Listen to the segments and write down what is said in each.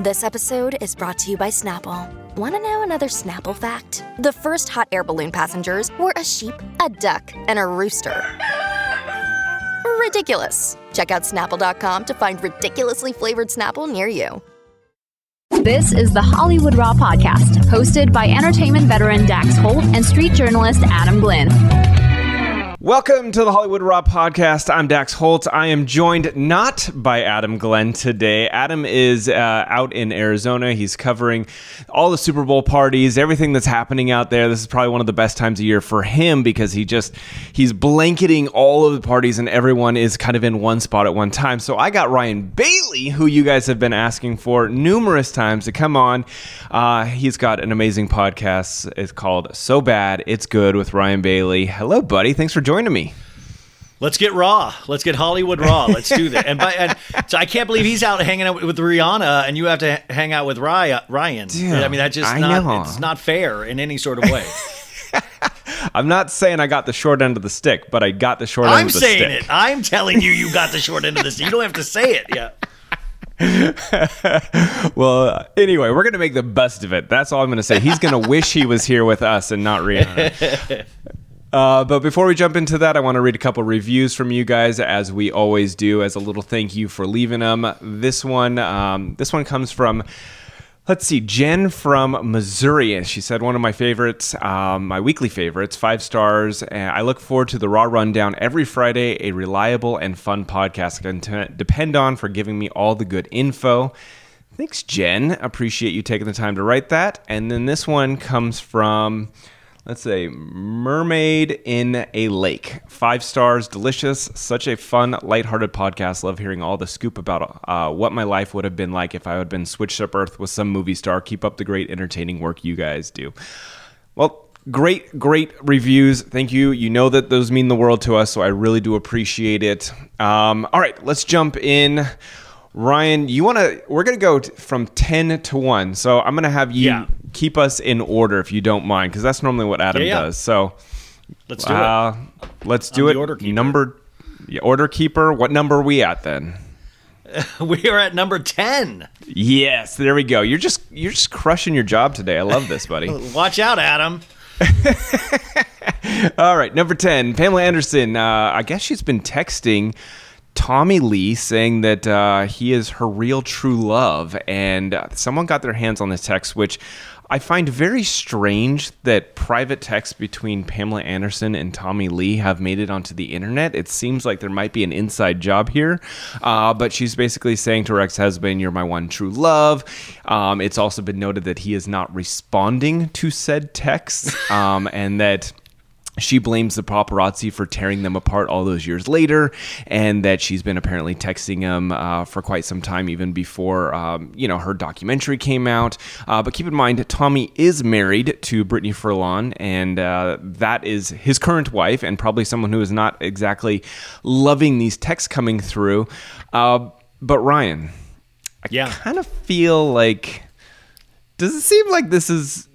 This episode is brought to you by Snapple. Want to know another Snapple fact? The first hot air balloon passengers were a sheep, a duck, and a rooster. Ridiculous. Check out snapple.com to find ridiculously flavored Snapple near you. This is the Hollywood Raw Podcast, hosted by entertainment veteran Dax Holt and street journalist Adam Glynn. Welcome to the Hollywood Raw podcast. I'm Dax Holt. I am joined not by Adam Glynn today. Adam is uh, out in Arizona. He's covering all the Super Bowl parties, everything that's happening out there. This is probably one of the best times of year for him because he just he's blanketing all of the parties and everyone is kind of in one spot at one time. So I got Ryan Bailey, who you guys have been asking for numerous times to come on. Uh, he's got an amazing podcast. It's called So Bad It's Good with Ryan Bailey. Hello, buddy. Thanks for joining joining me. Let's get raw. Let's get Hollywood raw. Let's do that. And, by, and so I can't believe he's out hanging out with Rihanna, and you have to hang out with Ryan. Dude, I mean, that's just I not. Know. It's not fair in any sort of way. I'm not saying I got the short end of the stick, but I got the short I'm end of the stick. I'm saying it. I'm telling you, you got the short end of the stick. You don't have to say it. Yeah. well, uh, anyway, we're gonna make the best of it. That's all I'm gonna say. He's gonna wish he was here with us and not Rihanna. Uh, but before we jump into that, I want to read a couple reviews from you guys, as we always do, as a little thank you for leaving them. This one, um, this one comes from. Let's see, Jen from Missouri. She said, one of my favorites, um, my weekly favorites, five stars. I look forward to the Raw Rundown every Friday, a reliable and fun podcast I can depend on for giving me all the good info. Thanks, Jen. Appreciate you taking the time to write that. And then this one comes from Let's say Mermaid in a Lake. Five stars, delicious. Such a fun, lighthearted podcast. Love hearing all the scoop about uh, what my life would have been like if I had been switched up Earth with some movie star. Keep up the great, entertaining work you guys do. Well, great, great reviews. Thank you. You know that those mean the world to us, so I really do appreciate it. Um, all right, let's jump in. Ryan, you want to? We're gonna go t- from ten to one. So I'm gonna have you yeah. Keep us in order if you don't mind, because that's normally what Adam yeah, yeah. does. So let's do uh, it. Let's do it. Order number order keeper. What number are we at then? we are at number ten. Yes, there we go. You're just you're just crushing your job today. I love this, buddy. Watch out, Adam. All right, number ten, Pamela Anderson. Uh, I guess she's been texting Tommy Lee saying that uh, he is her real true love. And uh, someone got their hands on this text, which I find very strange that private texts between Pamela Anderson and Tommy Lee have made it onto the internet. It seems like there might be an inside job here. Uh, but she's basically saying to her ex husband, You're my one true love. Um, it's also been noted that he is not responding to said texts um, and that she blames the paparazzi for tearing them apart all those years later, and that she's been apparently texting him uh, for quite some time, even before um, you know her documentary came out. Uh, but keep in mind, Tommy is married to Brittany Furlan, and uh, that is his current wife, and probably someone who is not exactly loving these texts coming through. Uh, but Ryan, I yeah. kind of feel like. Does it seem like this is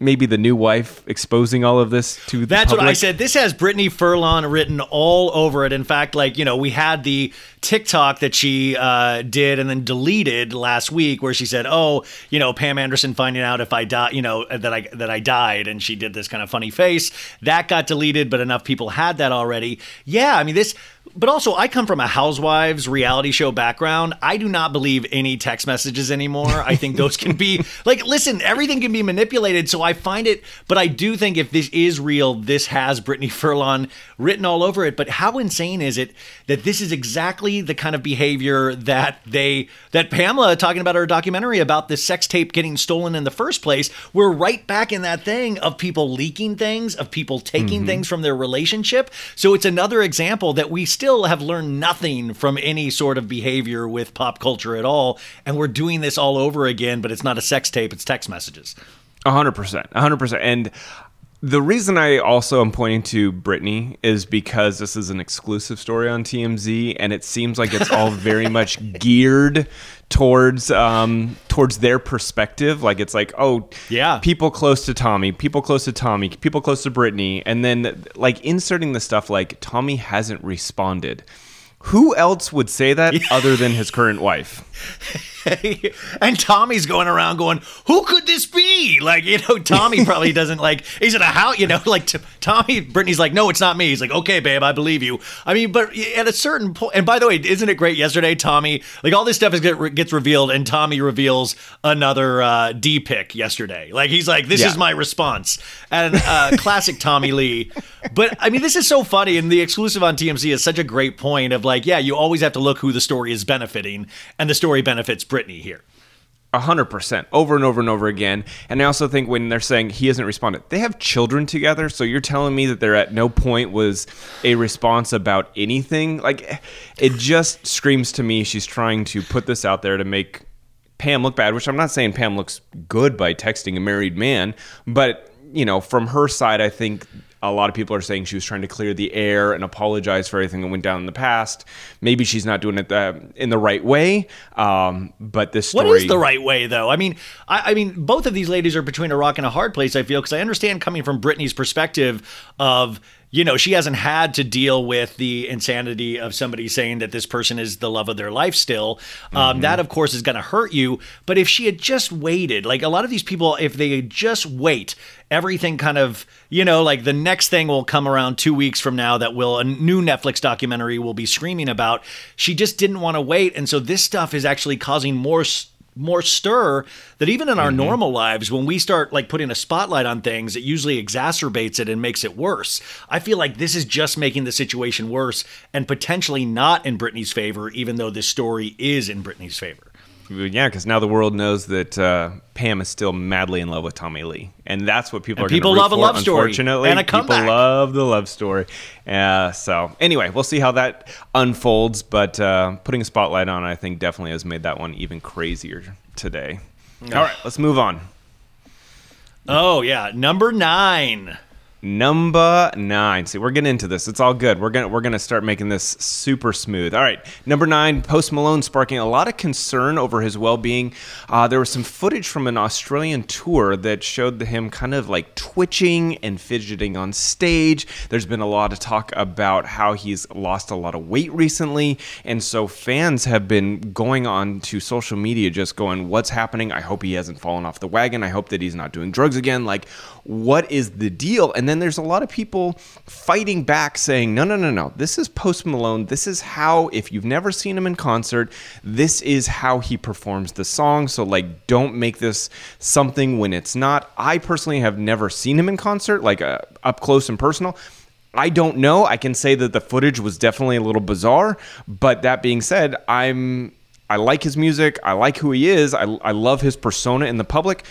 maybe the new wife exposing all of this to That's public? what I said. This has Brittany Furlan written all over it. In fact, like, you know, we had the TikTok that she uh, did and then deleted last week where she said, "Oh, you know, Pam Anderson finding out if I die, you know, that I that I died," and she did this kind of funny face. That got deleted, but enough people had that already. Yeah, I mean this but also, I come from a housewives reality show background. I do not believe any text messages anymore. I think those can be like, listen, everything can be manipulated. So I find it, but I do think if this is real, this has Brittany Furlan written all over it. But how insane is it that this is exactly the kind of behavior that they, that Pamela talking about her documentary about the sex tape getting stolen in the first place? We're right back in that thing of people leaking things, of people taking mm-hmm. things from their relationship. So it's another example that we still have learned nothing from any sort of behavior with pop culture at all. And we're doing this all over again, but it's not a sex tape, it's text messages. A hundred percent, a hundred percent. And the reason I also am pointing to Brittany is because this is an exclusive story on TMZ, and it seems like it's all very much geared towards um, towards their perspective. Like it's like, oh, yeah, people close to Tommy, people close to Tommy, people close to Brittany, and then like inserting the stuff like Tommy hasn't responded. Who else would say that other than his current wife? and Tommy's going around going, "Who could this be?" Like you know, Tommy probably doesn't like. He's in a house, you know, like t- Tommy. Brittany's like, "No, it's not me." He's like, "Okay, babe, I believe you." I mean, but at a certain point, and by the way, isn't it great? Yesterday, Tommy, like all this stuff is get, gets revealed, and Tommy reveals another uh, D pick yesterday. Like he's like, "This Yeah. is my response," and uh, classic Tommy Lee. But I mean, this is so funny, and the exclusive on TMZ is such a great point of like, yeah, you always have to look who the story is benefiting, and the story benefits Brittany here. A hundred percent, over and over and over again. And I also think when they're saying he hasn't responded, they have children together. So you're telling me that there at no point was a response about anything. Like it just screams to me she's trying to put this out there to make Pam look bad. Which I'm not saying Pam looks good by texting a married man, but you know, from her side, I think a lot of people are saying she was trying to clear the air and apologize for everything that went down in the past. Maybe she's not doing it the, in the right way. Um, but this story, What is the right way, though? I mean, I, I mean, both of these ladies are between a rock and a hard place. I feel because I understand coming from Brittany's perspective of you know she hasn't had to deal with the insanity of somebody saying that this person is the love of their life still. Um, That of course is going to hurt you. But if she had just waited, like a lot of these people, if they just wait, everything kind of you know like the next thing will come around two weeks from now that will a new Netflix documentary will be screaming about. She just didn't want to wait, and so this stuff is actually causing more. s- more stir that even in our mm-hmm. normal lives when we start like putting a spotlight on things it usually exacerbates it and makes it worse. I feel like this is just making the situation worse and potentially not in brittany's favor even though this story is in brittany's favor Yeah, because now the world knows that uh, Pam is still madly in love with Tommy Lee, and that's what people And are. people love a love story Unfortunately, and a people love the love story. Uh, so anyway, we'll see how that unfolds. But uh, putting a spotlight on, I think, definitely has made that one even crazier today. All right, let's move on. oh yeah number nine Number nine. See, we're getting into this. It's all good. We're gonna we're gonna start making this super smooth. All right. Number nine. Post Malone sparking a lot of concern over his well being. Uh, there was some footage from an Australian tour that showed him kind of like twitching and fidgeting on stage. There's been a lot of talk about how he's lost a lot of weight recently, and so fans have been going on to social media just going, "What's happening? I hope he hasn't fallen off the wagon. I hope that he's not doing drugs again. Like, what is the deal?" And then there's a lot of people fighting back saying, no, no, no, no. This is Post Malone. This is how, if you've never seen him in concert, this is how he performs the song. So, like, don't make this something when it's not. I personally have never seen him in concert, like uh, up close and personal. I don't know. I can say that the footage was definitely a little bizarre, but that being said, I'm I like his music. I like who he is. I, I love his persona in the public.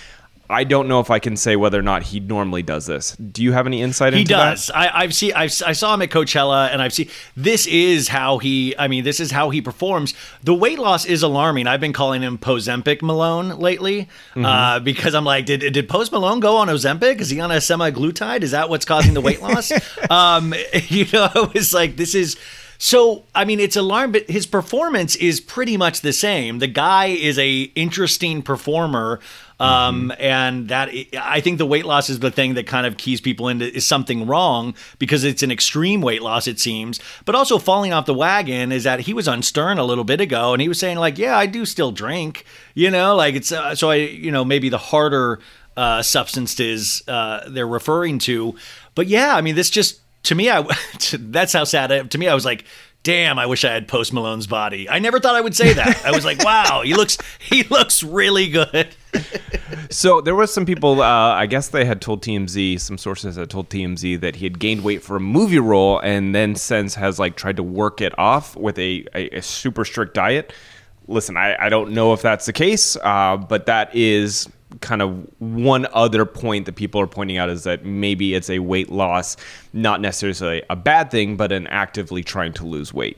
I don't know if I can say whether or not he normally does this. Do you have any insight He into does. I, I've seen. I've, I saw him at Coachella, and I've seen. This is how he. I mean, this is how he performs. The weight loss is alarming. I've been calling him Pozempic Malone lately uh, because I'm like, did did Post Malone go on Ozempic? Is he on a semaglutide? Is that what's causing the weight loss? um, you know, I was like, this is. So I mean, it's alarming, but his performance is pretty much the same. The guy is a interesting performer, um, and that I think the weight loss is the thing that kind of keys people into is something wrong because it's an extreme weight loss, it seems. But also falling off the wagon is that he was on Stern a little bit ago, and he was saying like, "Yeah, I do still drink," you know, like it's uh, so I, you know, maybe the harder uh, substances uh, they're referring to. But yeah, I mean, this just to me, I that's how sad. I, to me, I was like, "Damn, I wish I had Post Malone's body." I never thought I would say that. I was like, "Wow, he looks he looks really good." So there was some people. Uh, I guess they had told TMZ. Some sources had told TMZ that he had gained weight for a movie role, and then since has like tried to work it off with a, a, a super strict diet. Listen, I, I don't know if that's the case, uh, but that is kind of one other point that people are pointing out is that maybe it's a weight loss, not necessarily a bad thing, but an actively trying to lose weight.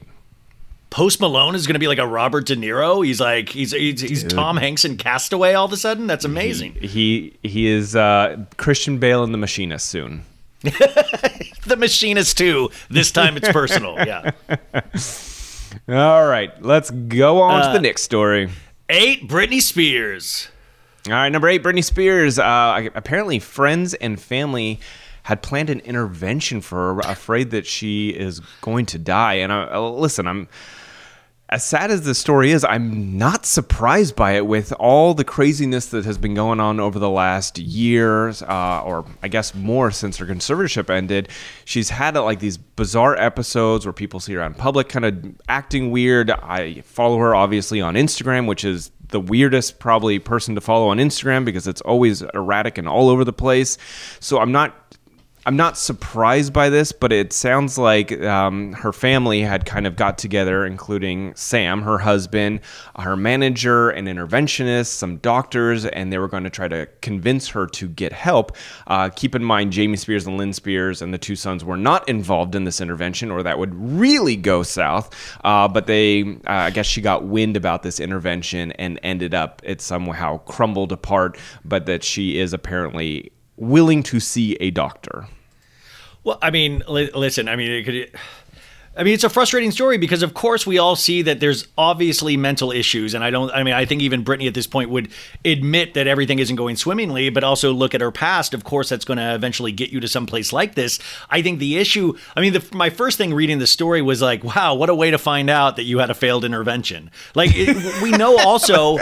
Post Malone is going to be like a Robert De Niro. He's like he's he's, he's Tom Hanks in Castaway all of a sudden. That's amazing. He he is uh, Christian Bale in The Machinist soon. The Machinist too. This time it's personal. Yeah. All right, let's go on to the next story. Eight. Britney Spears. All right, number eight, Britney Spears. Uh, apparently, friends and family had planned an intervention for her, afraid that she is going to die. And uh, listen, I'm as sad as the story is, I'm not surprised by it with all the craziness that has been going on over the last years, uh, or I guess more since her conservatorship ended. She's had like these bizarre episodes where people see her in public kind of acting weird. I follow her obviously on Instagram, which is the weirdest probably person to follow on Instagram because it's always erratic and all over the place. So I'm not I'm not surprised by this, but it sounds like um, her family had kind of got together, including Sam, her husband, her manager, an interventionist, some doctors, and they were going to try to convince her to get help. Uh, keep in mind, Jamie Spears and Lynn Spears and the two sons were not involved in this intervention, or that would really go south. Uh, but they, uh, I guess, she got wind about this intervention and ended up it somehow crumbled apart. But that she is apparently willing to see a doctor. Well, I mean, li- listen, I mean, it could. I mean, it's a frustrating story because, of course, we all see that there's obviously mental issues, and I don't. I mean, I think even Britney at this point would admit that everything isn't going swimmingly, but also look at her past. Of course, that's going to eventually get you to some place like this. I think the issue. I mean, the, my first thing reading the story was like, "Wow, what a way to find out that you had a failed intervention." Like, it, we know also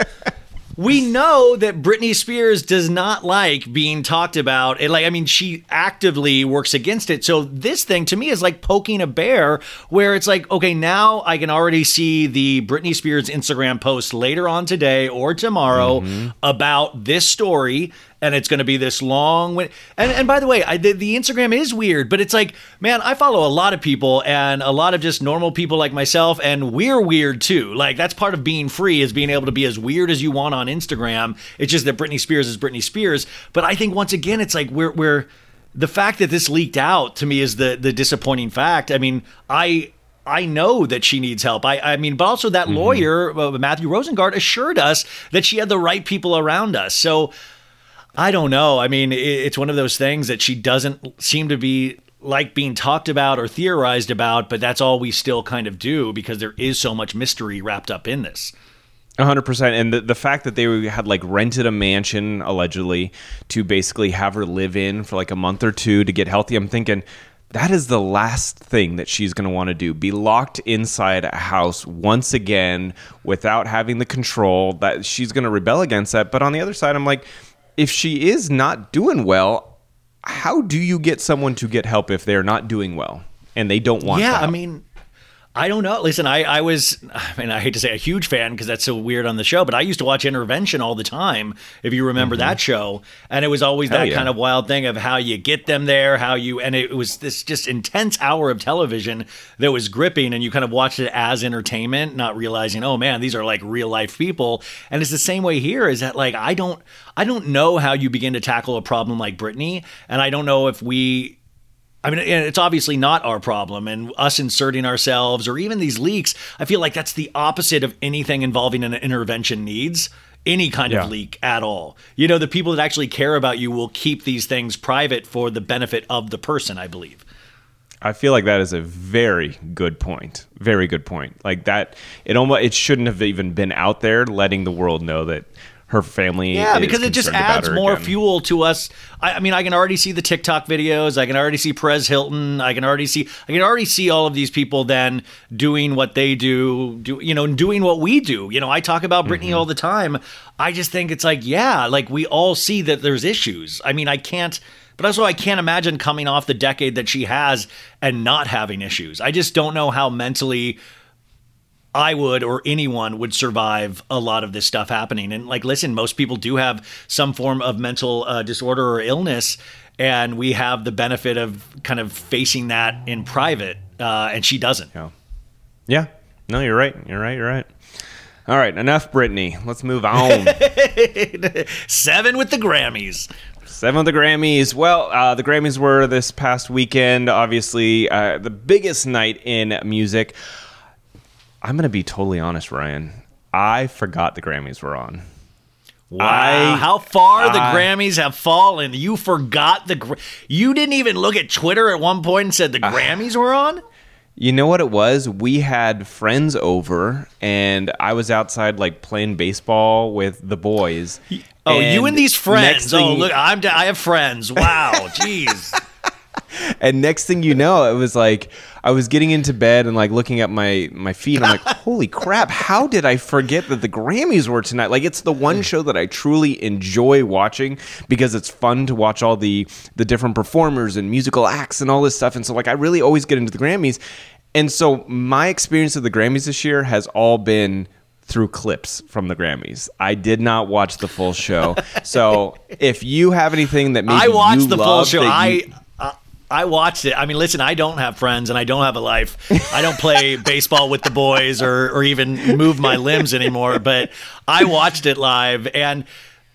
we know that Britney Spears does not like being talked about. It, like, I mean, she actively works against it. So this thing to me is like poking a bear, where it's like, okay, now I can already see the Britney Spears Instagram post later on today or tomorrow mm-hmm. about this story and it's going to be this long. and and by the way, I, the, the Instagram is weird, but it's like, man, I follow a lot of people and a lot of just normal people like myself, and we're weird too. Like that's part of being free is being able to be as weird as you want on Instagram. It's just that Britney Spears is Britney Spears. But I think once again, it's like we're we're the fact that this leaked out to me is the the disappointing fact. I mean, I I know that she needs help. I, I mean, but also that mm-hmm. lawyer, uh, Matthew Rosengart, assured us that she had the right people around us. So I don't know. I mean, it's one of those things that she doesn't seem to be like being talked about or theorized about, but that's all we still kind of do because there is so much mystery wrapped up in this. 100% and the, the fact that they had like rented a mansion allegedly to basically have her live in for like a month or two to get healthy i'm thinking that is the last thing that she's going to want to do be locked inside a house once again without having the control that she's going to rebel against that but on the other side i'm like if she is not doing well, how do you get someone to get help if they're not doing well and they don't want? Yeah, I mean, I don't know. Listen, I, I was, I mean, I hate to say a huge fan because that's so weird on the show, but I used to watch Intervention all the time, if you remember mm-hmm. that show. And it was always Hell that yeah. kind of wild thing of how you get them there, how you, and it was this just intense hour of television that was gripping. And you kind of watched it as entertainment, not realizing, oh man, these are like real life people. And it's the same way here is that like, I don't, I don't know how you begin to tackle a problem like Britney. And I don't know if we, I mean, it's obviously not our problem, and us inserting ourselves or even these leaks, I feel like that's the opposite of anything involving an intervention needs any kind yeah. of leak at all. You know, the people that actually care about you will keep these things private for the benefit of the person, I believe. I feel like that is a very good point. Very good point. Like that, it almost it shouldn't have even been out there, letting the world know that her family. Yeah, because it just adds more again. fuel to us. I, I, mean, I can already see the TikTok videos. I can already see Perez Hilton. I can already see. I can already see all of these people then doing what they do. Do you know? Doing what we do. You know, I talk about Britney mm-hmm. all the time. I just think it's like, yeah, like we all see that there's issues. I mean, I can't. But also, I can't imagine coming off the decade that she has and not having issues. I just don't know how mentally I would or anyone would survive a lot of this stuff happening. And like, listen, most people do have some form of mental uh, disorder or illness, and we have the benefit of kind of facing that in private, uh, and she doesn't. Yeah. Yeah. No, you're right. You're right. You're right. All right, enough Britney. Let's move on. Seven with the Grammys. Seven with the Grammys. Well, uh, the Grammys were this past weekend. Obviously, uh, the biggest night in music. I'm going to be totally honest, Ryan. I forgot the Grammys were on. Wow! I, how far I, the Grammys have fallen. You forgot the. You didn't even look at Twitter at one point and said the uh, Grammys were on. You know what it was? We had friends over, and I was outside like playing baseball with the boys. Oh, and you and these friends! Oh, oh, look, I'm. I have friends. Wow, jeez. And next thing you know, it was like I was getting into bed and like looking at my my feet. And I'm like, holy crap! How did I forget that the Grammys were tonight? Like, it's the one hmm. show that I truly enjoy watching because it's fun to watch all the the different performers and musical acts and all this stuff. And so, like, I really always get into the Grammys. And so, my experience of the Grammys this year has all been through clips from the Grammys. I did not watch the full show. So if you have anything that maybe I watched the full show. you- I I watched it. I mean, listen, I don't have friends and I don't have a life. I don't play baseball with the boys or, or even move my limbs anymore, but I watched it live and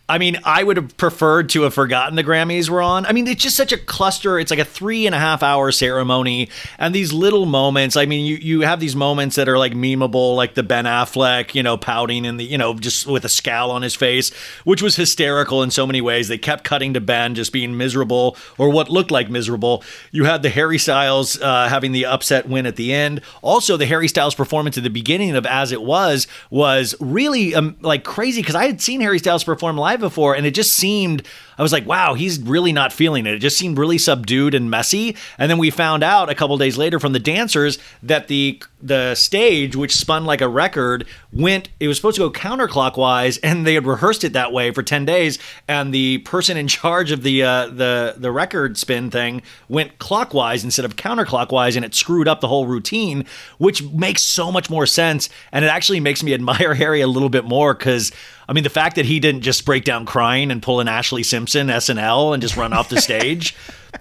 I mean, I would have preferred to have forgotten the Grammys were on. I mean, it's just such a cluster. It's like a three and a half hour ceremony, and these little moments. I mean, you you have these moments that are like memeable, like the Ben Affleck, you know, pouting and the, you know, just with a scowl on his face, which was hysterical in so many ways. They kept cutting to Ben just being miserable or what looked like miserable. You had the Harry Styles uh, having the upset win at the end. Also, the Harry Styles performance at the beginning of As It Was was really um, like crazy because I had seen Harry Styles perform live before, and it just seemed I was like, wow, he's really not feeling it. It just seemed really subdued and messy. And then we found out a couple days later from the dancers that the the stage, which spun like a record, went. It was supposed to go counterclockwise, and they had rehearsed it that way for ten days. And the person in charge of the uh, the the record spin thing went clockwise instead of counterclockwise, and it screwed up the whole routine, which makes so much more sense. And it actually makes me admire Harry a little bit more because. I mean, the fact that he didn't just break down crying and pull an Ashlee Simpson SNL and just run off the stage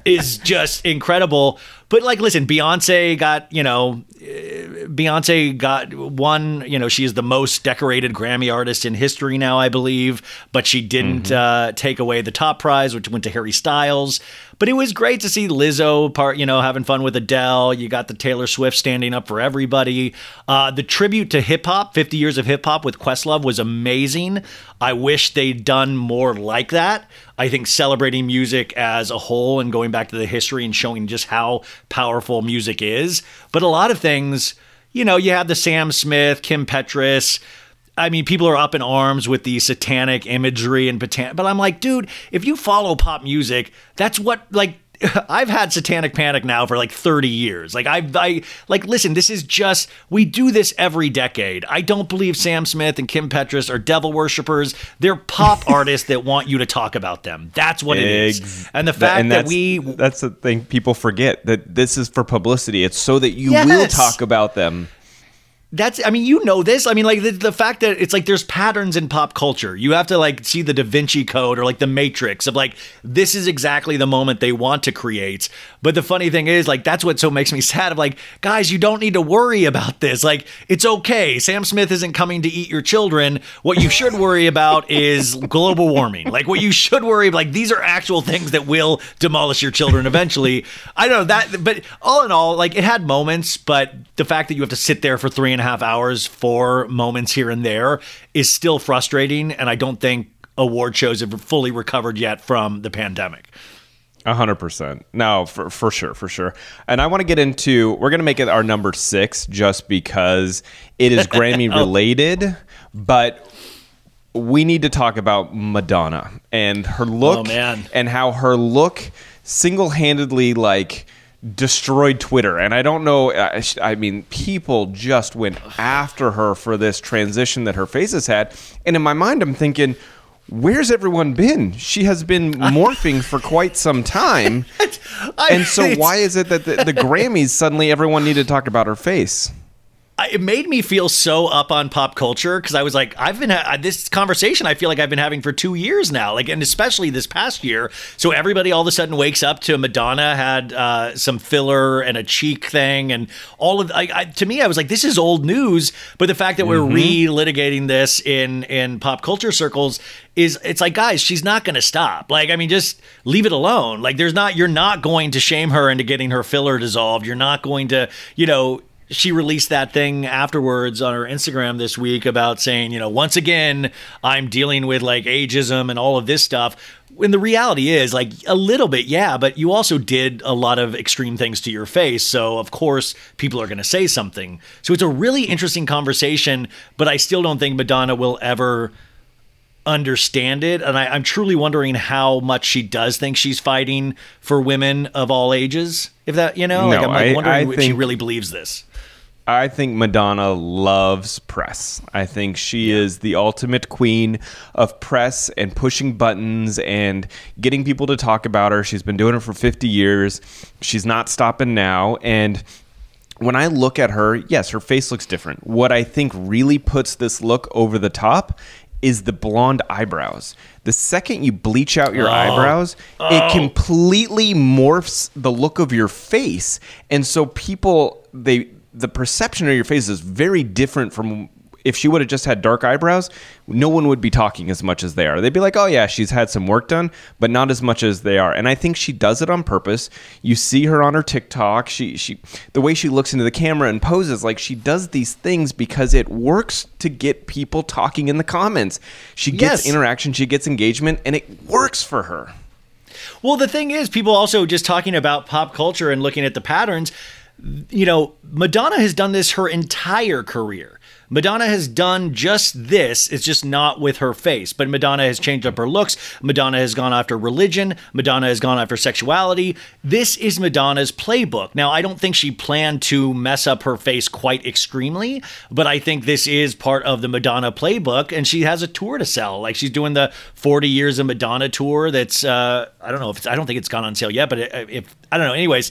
is just incredible. But like, listen, Beyonce got you know, uh, Beyonce got one. You know, she is the most decorated Grammy artist in history now, I believe. But she didn't uh, take away the top prize, which went to Harry Styles. But it was great to see Lizzo part, you know, having fun with Adele. You got the Taylor Swift standing up for everybody. Uh, the tribute to hip hop, 50 years of hip hop with Questlove was amazing. I wish they'd done more like that. I think celebrating music as a whole and going back to the history and showing just how powerful music is. But a lot of things, you know, you have the Sam Smith, Kim Petras. I mean, people are up in arms with the satanic imagery and but I'm like, dude, if you follow pop music, that's what like I've had satanic panic now for like 30 years. Like I I like listen, this is just we do this every decade. I don't believe Sam Smith and Kim Petras are devil worshippers. They're pop artists that want you to talk about them. That's what it is. And the fact that we that's the thing people forget that this is for publicity. It's so that you will talk about them. That's, I mean, you know this. I mean, like the, the fact that it's like there's patterns in pop culture. You have to like see the Da Vinci Code or like the Matrix of like, this is exactly the moment they want to create. But the funny thing is, like, that's what so makes me sad of like, guys, you don't need to worry about this. Like, it's okay. Sam Smith isn't coming to eat your children. What you should worry about is global warming. Like, what you should worry like, these are actual things that will demolish your children eventually. I don't know that, but all in all, like, it had moments, but the fact that you have to sit there for three and a half hours for moments here and there is still frustrating. And I don't think award shows have fully recovered yet from the pandemic. A hundred percent. No, for for sure, for sure. And I want to get into. We're gonna make it our number six, just because it is Grammy related, but we need to talk about Madonna and her look, Oh, man. and how her look single-handedly like destroyed Twitter. And I don't know. I, I mean, people just went after her for this transition that her face has had. And in my mind, I'm thinking. Where's everyone been? She has been morphing for quite some time. And so, why is it that the, the Grammys suddenly everyone needed to talk about her face? I- it made me feel so up on pop culture because I was like, I've been ha- this conversation. I feel like I've been having for two years now, like, and especially this past year. So everybody all of a sudden wakes up to Madonna had uh, some filler and a cheek thing, and all of. I, I, to me, I was like, this is old news. But the fact that we're re-litigating this in in pop culture circles is, it's like, guys, she's not going to stop. Like, I mean, just leave it alone. Like, there's not. You're not going to shame her into getting her filler dissolved. You're not going to, you know she released that thing afterwards on her Instagram this week about saying, you know, once again, I'm dealing with like ageism and all of this stuff. When the reality is, like, a little bit, yeah, but you also did a lot of extreme things to your face. So, of course, people are going to say something. So, it's a really interesting conversation, but I still don't think Madonna will ever understand it, and I, am truly wondering how much she does think she's fighting for women of all ages. If that, you know, no, like I'm like I, wondering I if think, she really believes this. I think Madonna loves press. I think she yeah. is the ultimate queen of press and pushing buttons and getting people to talk about her. She's been doing it for 50 years. She's not stopping now. And when I look at her, yes, her face looks different. What I think really puts this look over the top is the blonde eyebrows. The second you bleach out your oh. eyebrows, oh. it completely morphs the look of your face. And so people they the perception of your face is very different from if she would have just had dark eyebrows, no one would be talking as much as they are. They'd be like, "Oh yeah, she's had some work done, but not as much as they are." And I think she does it on purpose. You see her on her TikTok. She she the way she looks into the camera and poses like she does these things because it works to get people talking in the comments. She gets yes. interaction, she gets engagement, and it works for her. Well, the thing is, people also just talking about pop culture and looking at the patterns you know, Madonna has done this her entire career. Madonna has done just this. It's just not with her face. But Madonna has changed up her looks. Madonna has gone after religion. Madonna has gone after sexuality. This is Madonna's playbook. Now, I don't think she planned to mess up her face quite extremely, but I think this is part of the Madonna playbook. And she has a tour to sell. Like she's doing the 40 years of Madonna tour. That's, uh, I don't know if it's, I don't think it's gone on sale yet, but if, I don't know. Anyways,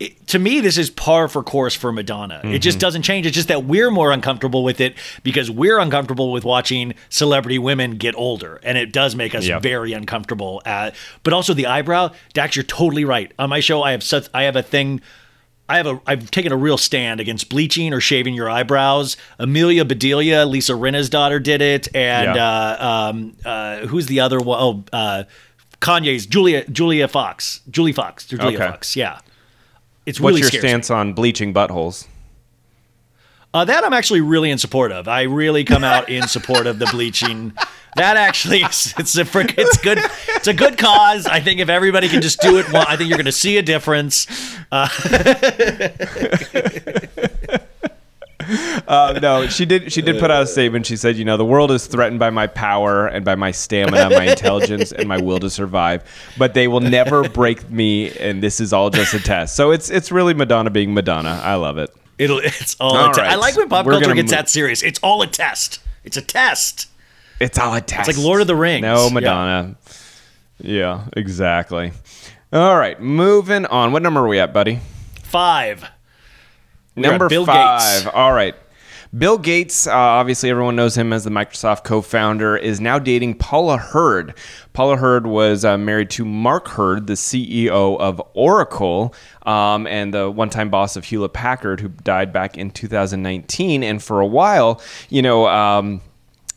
it, to me, this is par for course for Madonna. Mm-hmm. It just mm-hmm. doesn't change. It's just that we're more uncomfortable with it because we're uncomfortable with watching celebrity women get older, and it does make us yep. very uncomfortable. At, but also the eyebrow, Dax, you're totally right. On my show, I have such, I have a thing. I have a I've taken a real stand against bleaching or shaving your eyebrows. Amelia Bedelia, Lisa Rinna's daughter, did it, and yeah. uh, um, uh, who's the other one? Oh, uh, Kanye's Julia Julia Fox, Julie Fox, Julia okay. Fox, yeah. It's really What's your stance me. on bleaching buttholes? Uh, that I'm actually really in support of. I really come out in support of the bleaching. That actually, is, it's a it's good. It's a good cause. I think if everybody can just do it, well, I think you're going to see a difference. Uh, uh, no, she did. She did put out a statement. She said, "You know, the world is threatened by my power and by my stamina, my intelligence, and my will to survive. But they will never break me, and this is all just a test." So it's it's really Madonna being Madonna. I love it. It'll. It's all. all te- right. I like when pop We're culture gets that serious. It's all a test. It's a test. It's all a test. It's like Lord of the Rings. No, Madonna. Yeah, yeah exactly. All right, moving on. What number are we at, buddy? Five. Number Bill five. Gates. All right. Bill Gates, uh, obviously everyone knows him as the Microsoft co-founder, is now dating Paula Hurd. Paula Hurd was uh, married to Mark Hurd, the CEO of Oracle, um, and the one-time boss of Hewlett Packard, who died back in 2019. And for a while, you know. Um,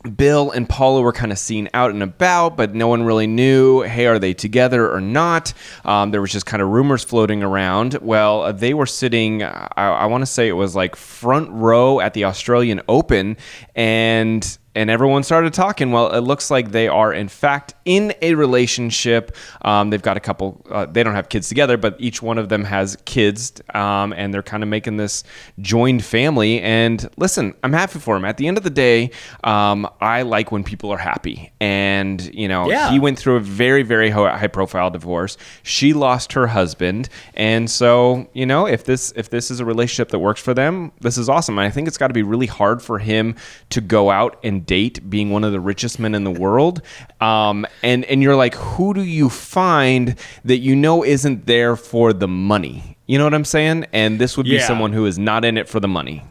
Bill and Paula were kind of seen out and about, but no one really knew, hey, are they together or not? Um, there was just kind of rumors floating around. Well, uh, they were sitting, I, I want to say it was like front row at the Australian Open, and and everyone started talking. Well, it looks like they are, in fact, in a relationship. Um, they've got a couple, uh, they don't have kids together, but each one of them has kids, um, and they're kind of making this joined family. And listen, I'm happy for him. At the end of the day, um, I like when people are happy. And, you know, yeah. he went through a very, very high profile divorce. She lost her husband. And so, you know, if this, if this is a relationship that works for them, this is awesome. And I think it's got to be really hard for him to go out and date being one of the richest men in the world. Um, and and you're like, who do you find that you know isn't there for the money? You know what I'm saying? And this would be yeah. someone who is not in it for the money.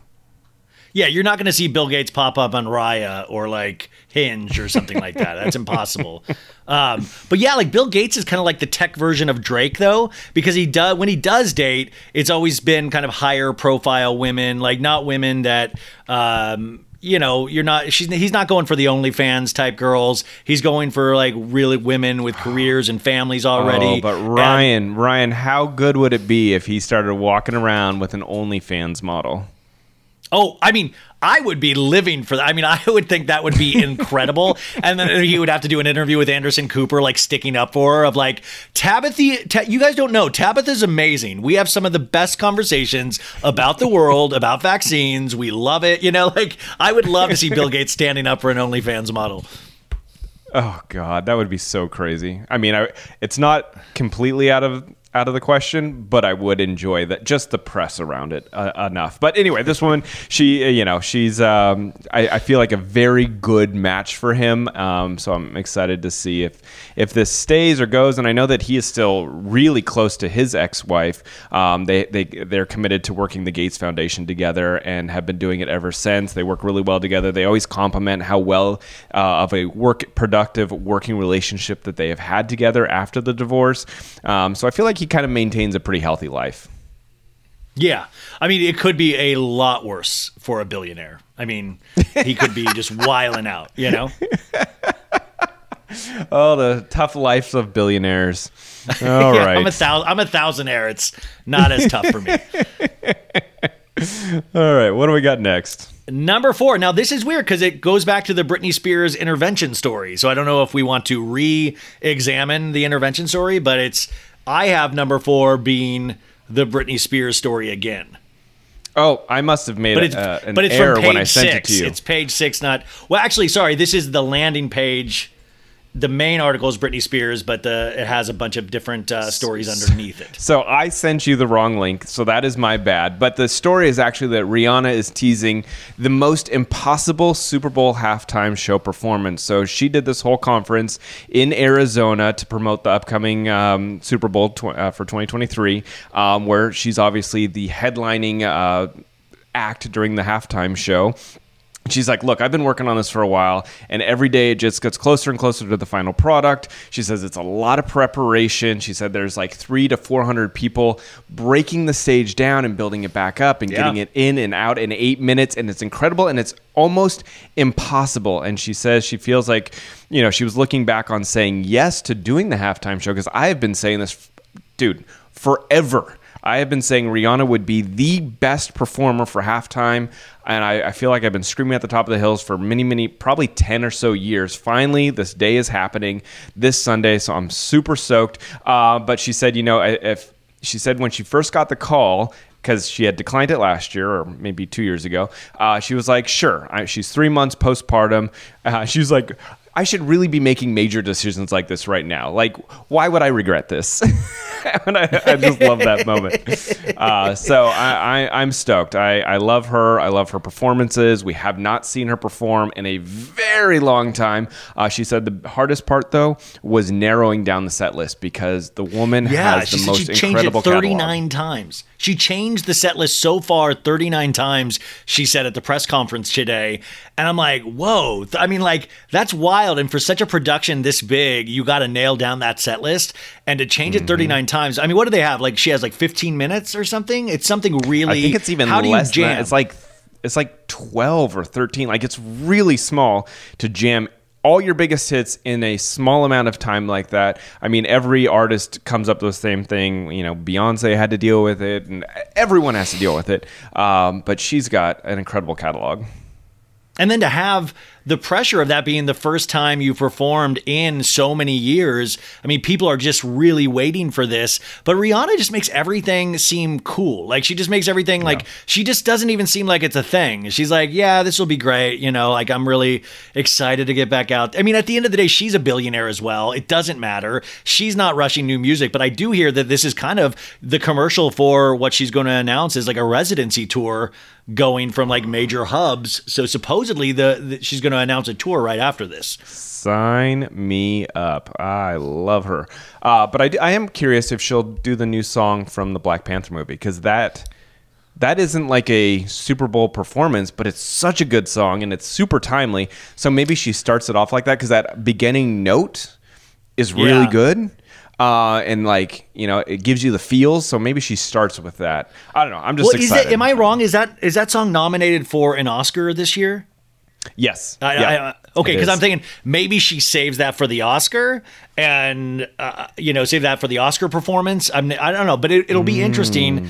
Yeah, you're not going to see Bill Gates pop up on Raya or like Hinge or something like that. That's impossible. Um, but yeah, like Bill Gates is kind of like the tech version of Drake, though, because he does when he does date, it's always been kind of higher profile women, like not women that um, you know, you're not. She's he's not going for the OnlyFans type girls. He's going for like really women with careers and families already. Oh, but Ryan, and, Ryan, how good would it be if he started walking around with an OnlyFans model? Oh, I mean, I would be living for that. I mean, I would think that would be incredible. and then he would have to do an interview with Anderson Cooper, like sticking up for her, of like, Tabitha, ta- you guys don't know, Tabitha's amazing. We have some of the best conversations about the world, about vaccines. We love it. You know, like, I would love to see Bill Gates standing up for an OnlyFans model. Oh God, that would be so crazy. I mean, I, it's not completely out of out of the question, but I would enjoy that just the press around it uh, enough. But anyway, this woman, she, uh, you know, she's, um, I, I, feel like a very good match for him. Um, so I'm excited to see if if this stays or goes. And I know that he is still really close to his ex-wife. Um, they they they're committed to working the Gates Foundation together and have been doing it ever since. They work really well together. They always compliment how well uh, of a work productive working relationship that they have had together after the divorce. Um, so I feel like he kind of maintains a pretty healthy life. Yeah. I mean, it could be a lot worse for a billionaire. I mean, he could be just wiling out, you know? oh, the tough lives of billionaires. All yeah, right. I'm a thousand. I'm a thousandaire. It's not as tough for me. All right. What do we got next? Number four. Now, this is weird because it goes back to the Britney Spears intervention story. So I don't know if we want to re examine the intervention story, but it's I have number four being the Britney Spears story again. Oh, I must have made but it's, uh, an but it's error when I sent six. it to you. It's page six, not well. Actually, sorry. This is the landing page the main article is Britney Spears, but the it has a bunch of different uh, stories underneath it. So I sent you the wrong link, so that is my bad. But the story is actually that Rihanna is teasing the most impossible Super Bowl halftime show performance. So she did this whole conference in Arizona to promote the upcoming um, Super Bowl tw- uh, for 2023, um, where she's obviously the headlining. Uh, act during the halftime show She's like, Look, I've been working on this for a while, and every day it just gets closer and closer to the final product. She says it's a lot of preparation. She said there's like three to 400 people breaking the stage down and building it back up and yeah. getting it in and out in eight minutes. And it's incredible and it's almost impossible. And she says she feels like, you know, she was looking back on saying yes to doing the halftime show because I have been saying this, dude, forever I have been saying Rihanna would be the best performer for halftime, and I, I, feel like I've been screaming at the top of the hills for many, many, probably 10 or so years. Finally, this day is happening this Sunday, so I'm super soaked. Uh, but she said, you know, if she said when she first got the call, because she had declined it last year or maybe two years ago. Uh, she was like, sure. I, she's three months postpartum. Uh, she was like, I should really be making major decisions like this right now. Like, why would I regret this? and I, I, just love that moment. Uh, so I, I, am stoked. I, I love her. I love her performances. We have not seen her perform in a very long time. Uh, she said the hardest part, though, was narrowing down the set list because the woman yeah, has the most she incredible it 39 catalog. times. She changed the set list so far 39 times, she said at the press conference today. And I'm like, whoa. I mean, like, that's wild. And for such a production this big, you got to nail down that set list. And to change mm-hmm. it 39 times, I mean, what do they have? Like, she has like 15 minutes or something? It's something really. I think it's even how do less you jam? It's like. It's like 12 or 13. Like it's really small to jam all your biggest hits in a small amount of time like that. I mean, every artist comes up with the same thing. You know, Beyonce had to deal with it, and everyone has to deal with it. Um, but she's got an incredible catalog. And then to have the pressure of that being the first time you performed in so many years. I mean, people are just really waiting for this. But Rihanna just makes everything seem cool. Like she just makes everything yeah. like she just doesn't even seem like it's a thing. She's like, yeah, this will be great. You know, like I'm really excited to get back out. I mean, at the end of the day, she's a billionaire as well. It doesn't matter. She's not rushing new music, but I do hear that this is kind of the commercial for what she's going to announce is like a residency tour going from like major hubs. So supposedly the, the she's going going to announce a tour right after this. Sign me up. I love her. Uh, but I, I am curious if she'll do the new song from the Black Panther movie because that that isn't like a Super Bowl performance, but it's such a good song and it's super timely. So maybe she starts it off like that because that beginning note is really yeah. good. Uh, and like you know, it gives you the feels. So maybe she starts with that. I don't know. I'm just well, excited. That, am I wrong? Is that is that song nominated for an Oscar this year? Yes. I, yeah, I, okay, because I'm thinking maybe she saves that for the Oscar, and uh, you know, save that for the Oscar performance. I'm, I don't know, but it, will be mm. interesting.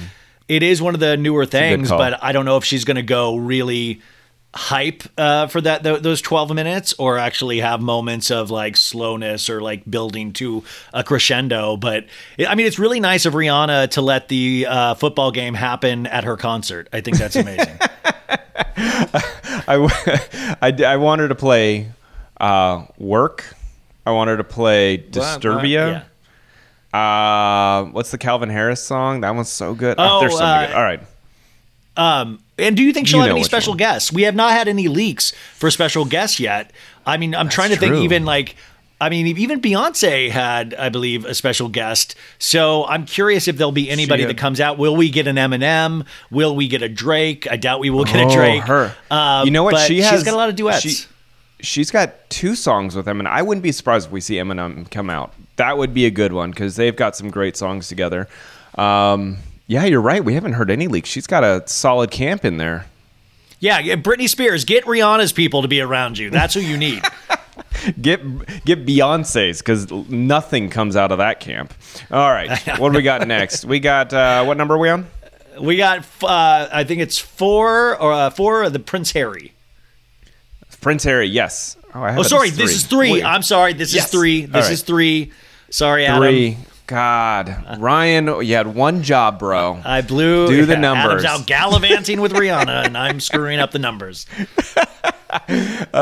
It is one of the newer things, but I don't know if she's going to go really hype uh, for that th- those 12 minutes or actually have moments of like slowness or like building to a crescendo but it, i mean it's really nice of rihanna to let the uh, football game happen at her concert i think that's amazing I, I, I want her to play uh, work I wanted to play Disturbia. Yeah. Uh, what's the Calvin Harris song? That one's so good. Oh, Oh, there's so uh, good. All right. Um, and do you think she'll You have any special one. guests? We have not had any leaks for special guests yet. I mean, I'm trying to think even like I mean, even Beyonce had, I believe, a special guest. So I'm curious if there'll be anybody that comes out. Will we get an Eminem? Will we get a Drake? I doubt we will get a Oh, Drake. her. Uh, you know what? but She has. She's got a lot of duets. She, she's got two songs with Eminem. I wouldn't be surprised if we see Eminem come out. That would be a good one because they've got some great songs together. Um, yeah, you're right. We haven't heard any leaks. She's got a solid camp in there. yeah, Britney Spears, get Rihanna's people to be around you. That's who you need. Get get Beyonce's because nothing comes out of that camp. All right, what do we got next? We got uh, what number are we on? we got, uh, I think it's four or uh, four of the Prince Harry. Prince Harry. Yes. Oh, I have Oh, sorry, this is three. Wait, I'm sorry, this Yes. is three. This right. is three. Sorry, Adam. three. God, Ryan, you had one job, bro. I blew. Do the numbers. Adam's out gallivanting with Rihanna, and I'm screwing up the numbers.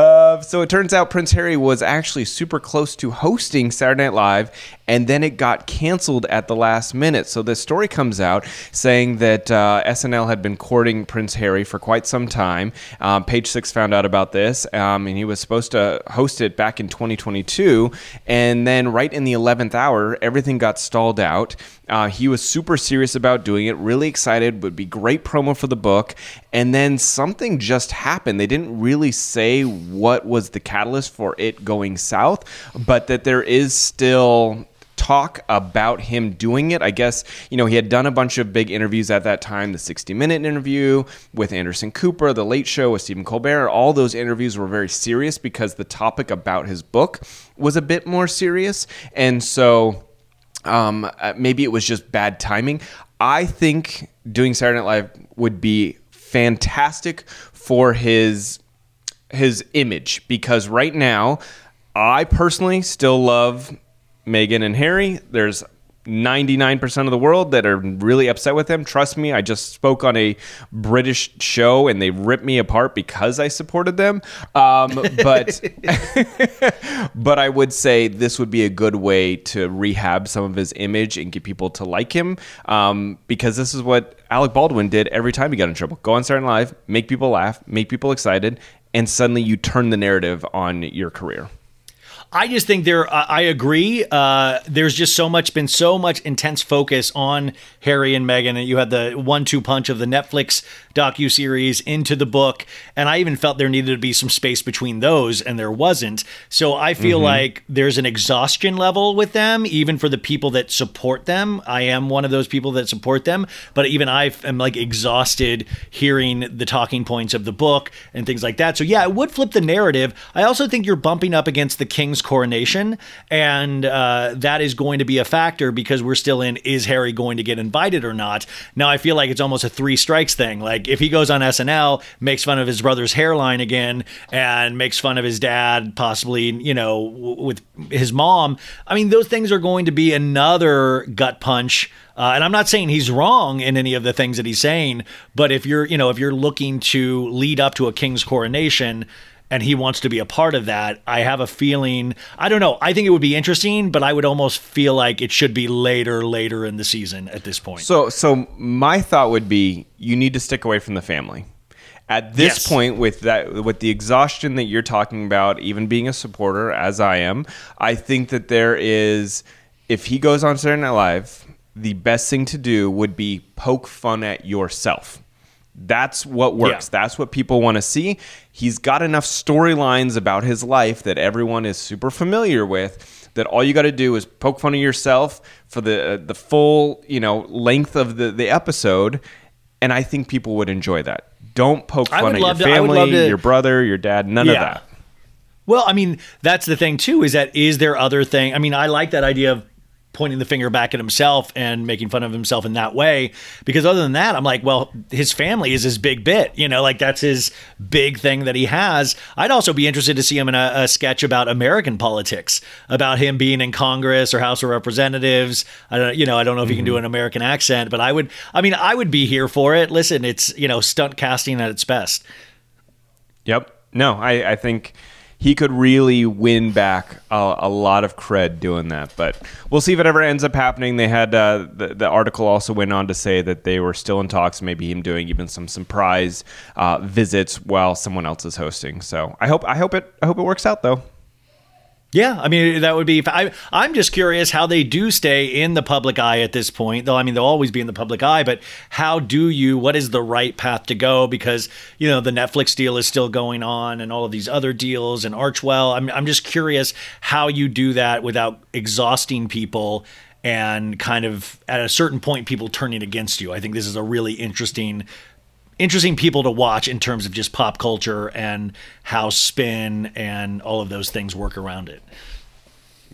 So it turns out Prince Harry was actually super close to hosting Saturday Night Live, and then it got canceled at the last minute. So this story comes out saying that uh, SNL had been courting Prince Harry for quite some time. Um, Page Six found out about this, um, and he was supposed to host it back in 2022, and then right in the 11th hour, everything got stalled out. Uh, he was super serious about doing it, really excited, would be great promo for the book. And then something just happened. They didn't really say what was the catalyst for it going south, but that there is still talk about him doing it. I guess, you know, he had done a bunch of big interviews at that time the 60 Minute interview with Anderson Cooper, The Late Show with Stephen Colbert. All those interviews were very serious because the topic about his book was a bit more serious. And so um, uh, maybe it was just bad timing. I think doing Saturday Night Live would be fantastic for his his image because right now, I personally still love Meghan and Harry. There's 99% of the world that are really upset with him. Trust me, I just spoke on a British show and they ripped me apart because I supported them. Um, but but I would say this would be a good way to rehab some of his image and get people to like him um, because this is what Alec Baldwin did every time he got in trouble. Go on Saturday Night Live, make people laugh, make people excited, and suddenly you turn the narrative on your career. I just think there. I I agree. Uh, there's just so much been so much intense focus on Harry and Meghan, and you had the one-two punch of the Netflix docu series into the book, and I even felt there needed to be some space between those, and there wasn't. So I feel like there's an exhaustion level with them, even for the people that support them. I am one of those people that support them, but even I am like exhausted hearing the talking points of the book and things like that. So yeah, it would flip the narrative. I also think you're bumping up against the king's coronation, and uh, that is going to be a factor because we're still in is Harry going to get invited or not? Now I feel like it's almost a three strikes thing. Like if he goes on SNL, makes fun of his brother's hairline again, and makes fun of his dad, possibly you know w- with his mom. I mean, those things are going to be another gut punch. Uh, and I'm not saying he's wrong in any of the things that he's saying, but if you're, you know, if you're looking to lead up to a king's coronation and he wants to be a part of that, I have a feeling, I don't know, I think it would be interesting, but I would almost feel like it should be later, later in the season at this point. So, so my thought would be you need to stick away from the family. At this Yes. point, with that, with the exhaustion that you're talking about, even being a supporter as I am, I think that there is, if he goes on Saturday Night Live, the best thing to do would be poke fun at yourself. That's what works. Yeah. That's what people want to see. He's got enough storylines about his life that everyone is super familiar with. That all you got to do is poke fun of yourself for the uh, the full you know length of the the episode, and I think people would enjoy that. Don't poke fun at your to- family, to- your brother, your dad. None of that. Well, I mean, that's the thing too. Is that is there other thing? I mean, I like that idea of pointing the finger back at himself and making fun of himself in that way. Because other than that, I'm like, well, his family is his big bit. You know, like that's his big thing that he has. I'd also be interested to see him in a, a sketch about American politics, about him being in Congress or House of Representatives. I don't, you know, I don't know if he can do mm-hmm. an American accent, but I would. I mean, I would be here for it. Listen, it's you know, stunt casting at its best. Yep. No, I, I think he could really win back a, a lot of cred doing that. But we'll see if it ever ends up happening. They had uh, the, the article also went on to say that they were still in talks, maybe him doing even some surprise uh, visits while someone else is hosting. So I hope I hope it I hope it works out though. Yeah, I mean that would be. I, I'm just curious how they do stay in the public eye at this point. Though I mean they'll always be in the public eye, but how do you? What is the right path to go? Because you know the Netflix deal is still going on, and all of these other deals, and Archewell. I'm I'm just curious how you do that without exhausting people and kind of at a certain point people turning against you. I think this is a really interesting interesting people to watch in terms of just pop culture and how spin and all of those things work around it.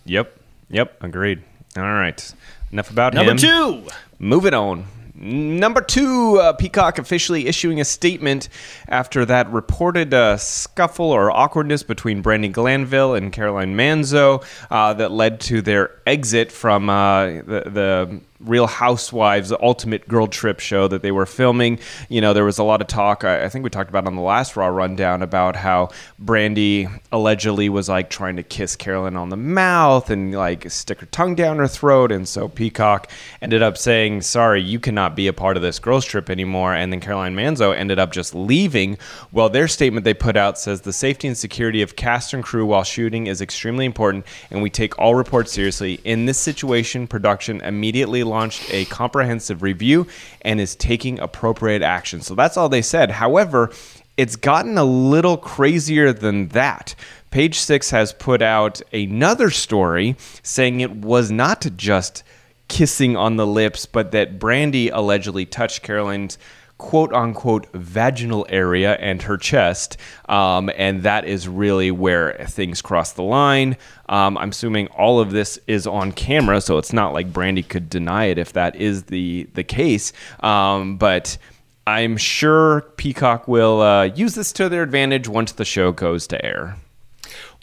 Yep. Yep. Agreed. All right. Enough about it. Number him. two. Moving on. Number two, uh, Peacock officially issuing a statement after that reported uh, scuffle or awkwardness between Brandi Glanville and Caroline Manzo uh, that led to their exit from uh, the, the Real Housewives Ultimate Girl Trip show that they were filming. You know, there was a lot of talk. I, think we talked about on the last Raw rundown about how Brandi allegedly was like trying to kiss Caroline on the mouth and like stick her tongue down her throat. And so Peacock ended up saying, Sorry, you cannot be a part of this girls trip anymore. And then Caroline Manzo ended up just leaving. Well, their statement they put out says the safety and security of cast and crew while shooting is extremely important, and we take all reports seriously. In this situation, production immediately launched a comprehensive review and is taking appropriate action. So that's all they said. However, it's gotten a little crazier than that. Page Six has put out another story saying it was not just kissing on the lips, but that Brandi allegedly touched Caroline's quote unquote vaginal area and her chest. Um, and that is really where things cross the line. Um, I'm assuming all of this is on camera, so it's not like Brandi could deny it if that is the, the case. Um, but I'm sure Peacock will uh, use this to their advantage once the show goes to air.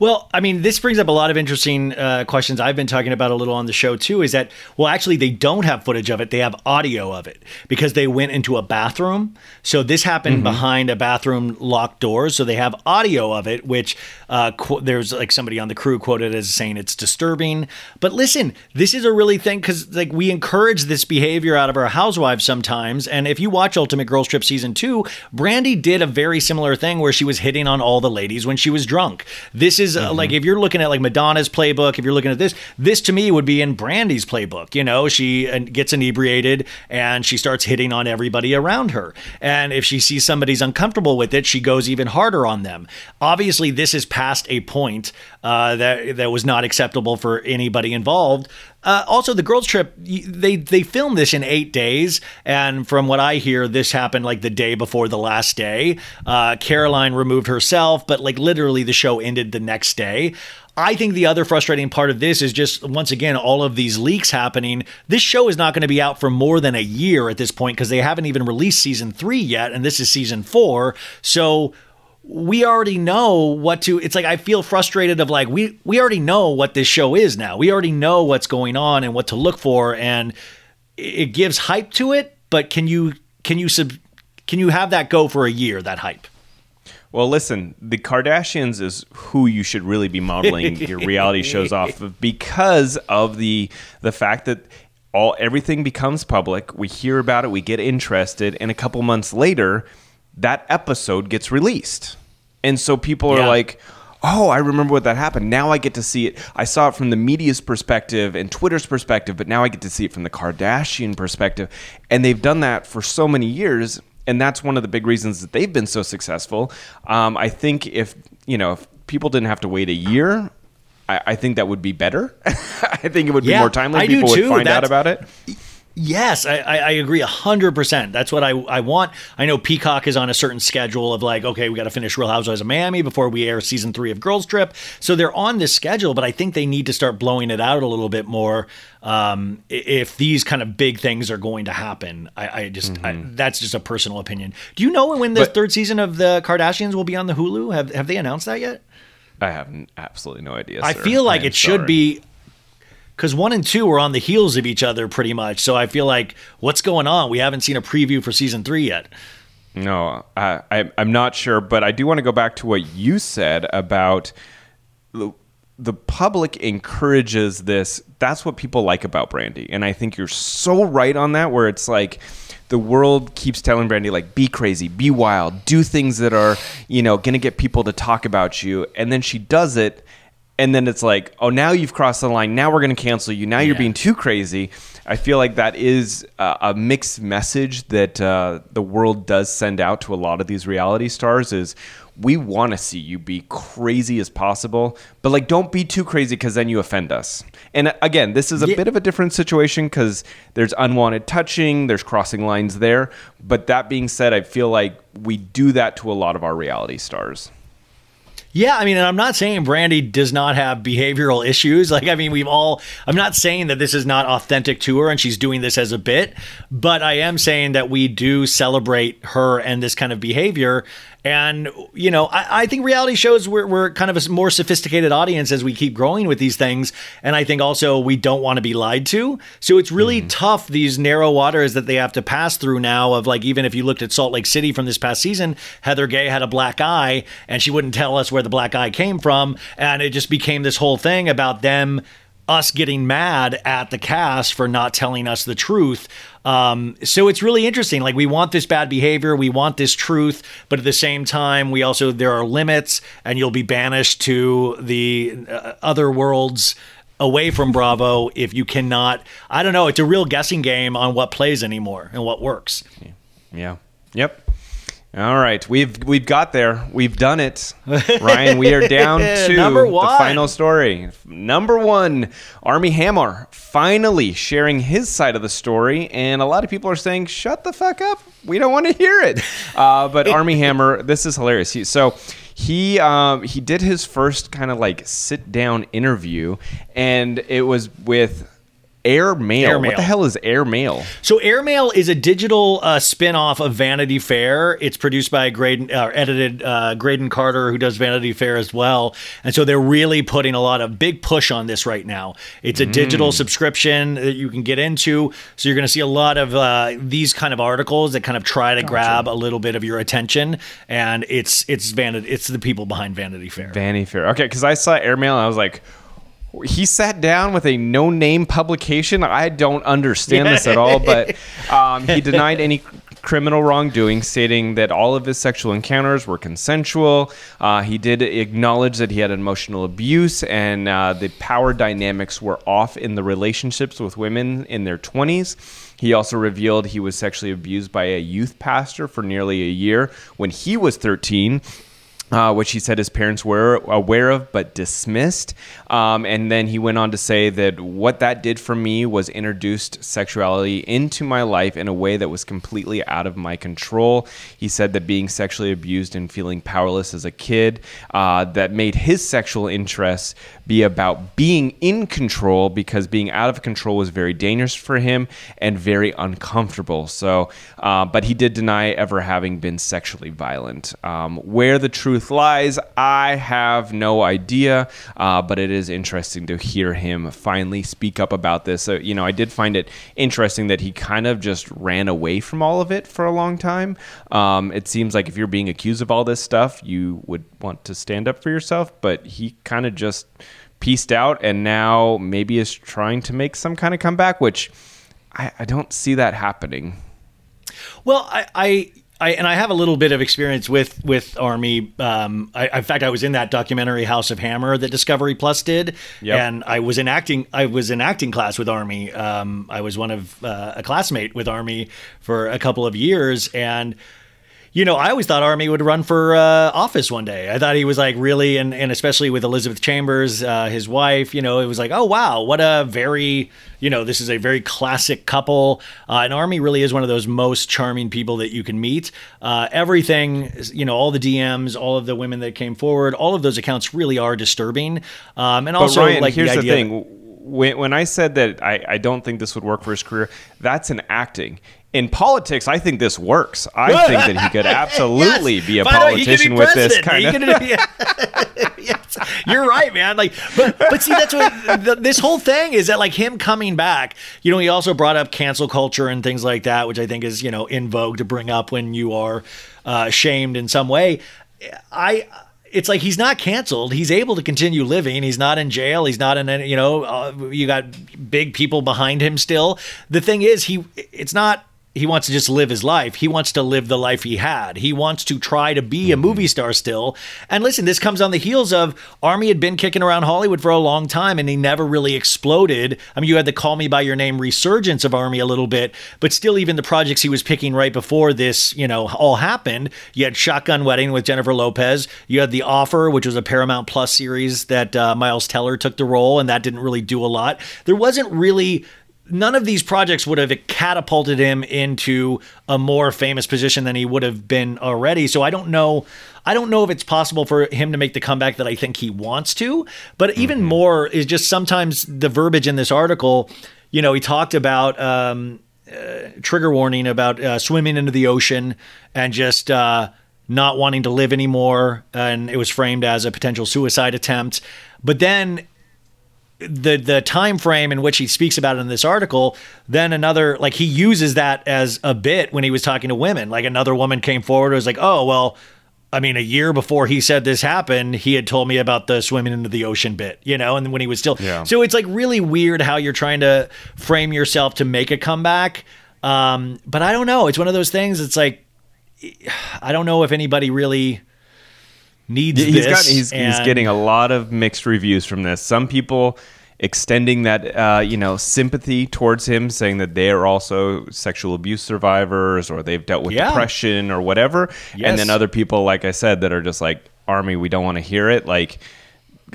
Well, I mean, this brings up a lot of interesting uh, questions I've been talking about a little on the show too. Is that, well, actually, they don't have footage of it, they have audio of it because they went into a bathroom. So this happened mm-hmm. behind a bathroom locked doors. So they have audio of it, which uh, qu- there's like somebody on the crew quoted as saying it's disturbing. But listen, this is a really thing because like we encourage this behavior out of our housewives sometimes. And if you watch Ultimate Girls Trip season two, Brandi did a very similar thing where she was hitting on all the ladies when she was drunk. This is uh, mm-hmm. like if you're looking at like Madonna's playbook, if you're looking at this, this to me would be in Brandi's playbook. You know, she uh, gets inebriated and she starts hitting on everybody around her. And if she sees somebody's uncomfortable with it, she goes even harder on them. Obviously, this is past a point uh, that that was not acceptable for anybody involved. Uh, also, the girls' trip they they filmed this in eight days, and from what I hear, this happened like the day before the last day. Uh, Caroline removed herself, but like literally, the show ended the next day. I think the other frustrating part of this is just once again all of these leaks happening. This show is not going to be out for more than a year at this point because they haven't even released season three yet, and this is season four. So we already know what to it's like i feel frustrated of like we we already know what this show is now we already know what's going on and what to look for and it gives hype to it but can you can you sub can you have that go for a year that hype well, listen, the Kardashians is who you should really be modeling your reality shows off of because of the the fact that all everything becomes public. We hear about it, we get interested, and a couple months later, that episode gets released. And so people are yeah. like, oh, I remember what that happened. Now I get to see it. I saw it from the media's perspective and Twitter's perspective, but now I get to see it from the Kardashian perspective. And they've done that for so many years. And that's one of the big reasons that they've been so successful. Um, I think if, you know, if people didn't have to wait a year, I, I think that would be better. I think it would yeah, be more timely. I people would find that's, out about it. Yes, I, I agree hundred percent. That's what I, I want. I know Peacock is on a certain schedule of like, okay, we got to finish Real Housewives of Miami before we air season three of Girls Trip. So they're on this schedule, but I think they need to start blowing it out a little bit more um, if these kind of big things are going to happen. I, I just mm-hmm. I, that's just a personal opinion. Do you know when the but, third season of the Kardashians will be on the Hulu? Have have they announced that yet? I have absolutely no idea. I feel like it should be because one and two are on the heels of each other pretty much. So I feel like what's going on? We haven't seen a preview for season three yet. No, I, I'm not sure, but I do want to go back to what you said about the, the public encourages this. That's what people like about Brandi. and I think you're so right on that. Where it's like the world keeps telling Brandi like be crazy, be wild, do things that are you know going to get people to talk about you, and then she does it, and then it's like, oh, now you've crossed the line. Now we're going to cancel you. Now you're Yeah. being too crazy. I feel like that is uh, a mixed message that uh, the world does send out to a lot of these reality stars. Is we want to see you be crazy as possible, but like don't be too crazy because then you offend us. And uh, again, this is a Yeah. bit of a different situation because there's unwanted touching, there's crossing lines there. But that being said, I feel like we do that to a lot of our reality stars. Yeah, I mean, and I'm not saying Brandi does not have behavioral issues. Like, I mean, we've all, I'm not saying that this is not authentic to her and she's doing this as a bit, but I am saying that we do celebrate her and this kind of behavior. And, you know, I, I think reality shows, we're, we're kind of a more sophisticated audience as we keep growing with these things. And I think also we don't want to be lied to. So it's really mm-hmm. tough, these narrow waters that they have to pass through now. Of like, even if you looked at Salt Lake City from this past season, Heather Gay had a black eye and she wouldn't tell us where the black eye came from. And it just became this whole thing about them us getting mad at the cast for not telling us the truth. Um, so it's really interesting. Like we want this bad behavior, we want this truth, but at the same time, we also there are limits, and you'll be banished to the uh, other worlds away from Bravo if you cannot. I don't know. It's a real guessing game on what plays anymore and what works. Yeah. Yep. All right, we've we've got there. We've done it, Ryan. We are down to Number the final story. Number one, Armie Hammer finally sharing his side of the story, and a lot of people are saying, "Shut the fuck up! We don't want to hear it." Uh, but Armie Hammer, this is hilarious. He, so he um, he did his first kind of like sit down interview, and it was with Air Mail. What the hell is Air Mail? So Airmail is a digital uh, spin-off of Vanity Fair. It's produced by Graydon, uh, edited uh, Graydon Carter, who does Vanity Fair as well. And so they're really putting a lot of big push on this right now. It's a digital subscription that you can get into. So you're going to see a lot of uh, these kind of articles that kind of try to grab a little bit of your attention. And it's it's Vanity, it's the people behind Vanity Fair. Vanity Fair. Okay, because I saw Airmail and I was like, he sat down with a no-name publication. I don't understand this at all, but um, he denied any criminal wrongdoing, stating that all of his sexual encounters were consensual. Uh, he did acknowledge that he had emotional abuse and uh, the power dynamics were off in the relationships with women in their 20s. He also revealed he was sexually abused by a youth pastor for nearly a year when he was 13 uh, which he said his parents were aware of but dismissed. Um, and then he went on to say that what that did for me was introduced sexuality into my life in a way that was completely out of my control. He said that being sexually abused and feeling powerless as a kid uh, that made his sexual interests be about being in control because being out of control was very dangerous for him and very uncomfortable. So, uh, but he did deny ever having been sexually violent. Um, where the truth lies, I have no idea, uh, but it is interesting to hear him finally speak up about this. So, you know, I did find it interesting that he kind of just ran away from all of it for a long time. Um, it seems like if you're being accused of all this stuff, you would want to stand up for yourself, but he kind of just pieced out and now maybe is trying to make some kind of comeback, which I, I don't see that happening. Well, I, I, I, and I have a little bit of experience with with Armie. Um, I, in fact, I was in that documentary House of Hammer that Discovery Plus did, Yep. and I was in acting. I was in acting class with Armie. Um, I was one of uh, a classmate with Armie for a couple of years, and you know, I always thought Armie would run for uh, office one day. I thought he was like really, and, and especially with Elizabeth Chambers, uh, his wife, you know, it was like, oh, wow, what a very, you know, this is a very classic couple. Uh, and Armie really is one of those most charming people that you can meet. Uh, everything, you know, all the DMs, all of the women that came forward, all of those accounts really are disturbing. Um, and also, Ryan, like here's the the, thing. When, when I said that I, I don't think this would work for his career, that's an acting. In politics, I think this works. I think that he could absolutely Yes. be a By the way, politician be with this kind of. yes, you're right, man. Like, but but see, that's what the, this whole thing is that like him coming back. You know, he also brought up cancel culture and things like that, which I think is you know in vogue to bring up when you are uh, shamed in some way. I it's like he's not canceled. He's able to continue living. He's not in jail. He's not in any, you know, uh, you got big people behind him still. The thing is, he, it's not he wants to just live his life. He wants to live the life he had. He wants to try to be a movie star still. And listen, this comes on the heels of Armie had been kicking around Hollywood for a long time and he never really exploded. I mean, you had the Call Me By Your Name resurgence of Armie a little bit, but still, even the projects he was picking right before this, you know, all happened. You had Shotgun Wedding with Jennifer Lopez. You had The Offer, which was a Paramount Plus series that uh, Miles Teller took the role, and that didn't really do a lot. There wasn't really none of these projects would have catapulted him into a more famous position than he would have been already. So I don't know. I don't know if it's possible for him to make the comeback that I think he wants to. But even mm-hmm. more is just sometimes the verbiage in this article. You know, he talked about um, uh, trigger warning about uh, swimming into the ocean and just. Uh, not wanting to live anymore, and it was framed as a potential suicide attempt. But then the the time frame in which he speaks about it in this article then another like he uses that as a bit when he was talking to women like another woman came forward and was like oh well I mean, a year before he said this happened, he had told me about the swimming into the ocean bit, you know, and when he was still. Yeah. So it's like really weird how you're trying to frame yourself to make a comeback. Um, but I don't know. It's one of those things. It's like, I don't know if anybody really needs he's this. Got, he's, he's getting a lot of mixed reviews from this. Some people extending that uh, you know sympathy towards him, saying that they are also sexual abuse survivors or they've dealt with yeah. depression or whatever. Yes. And then other people, like I said, that are just like Armie, we don't want to hear it. Like,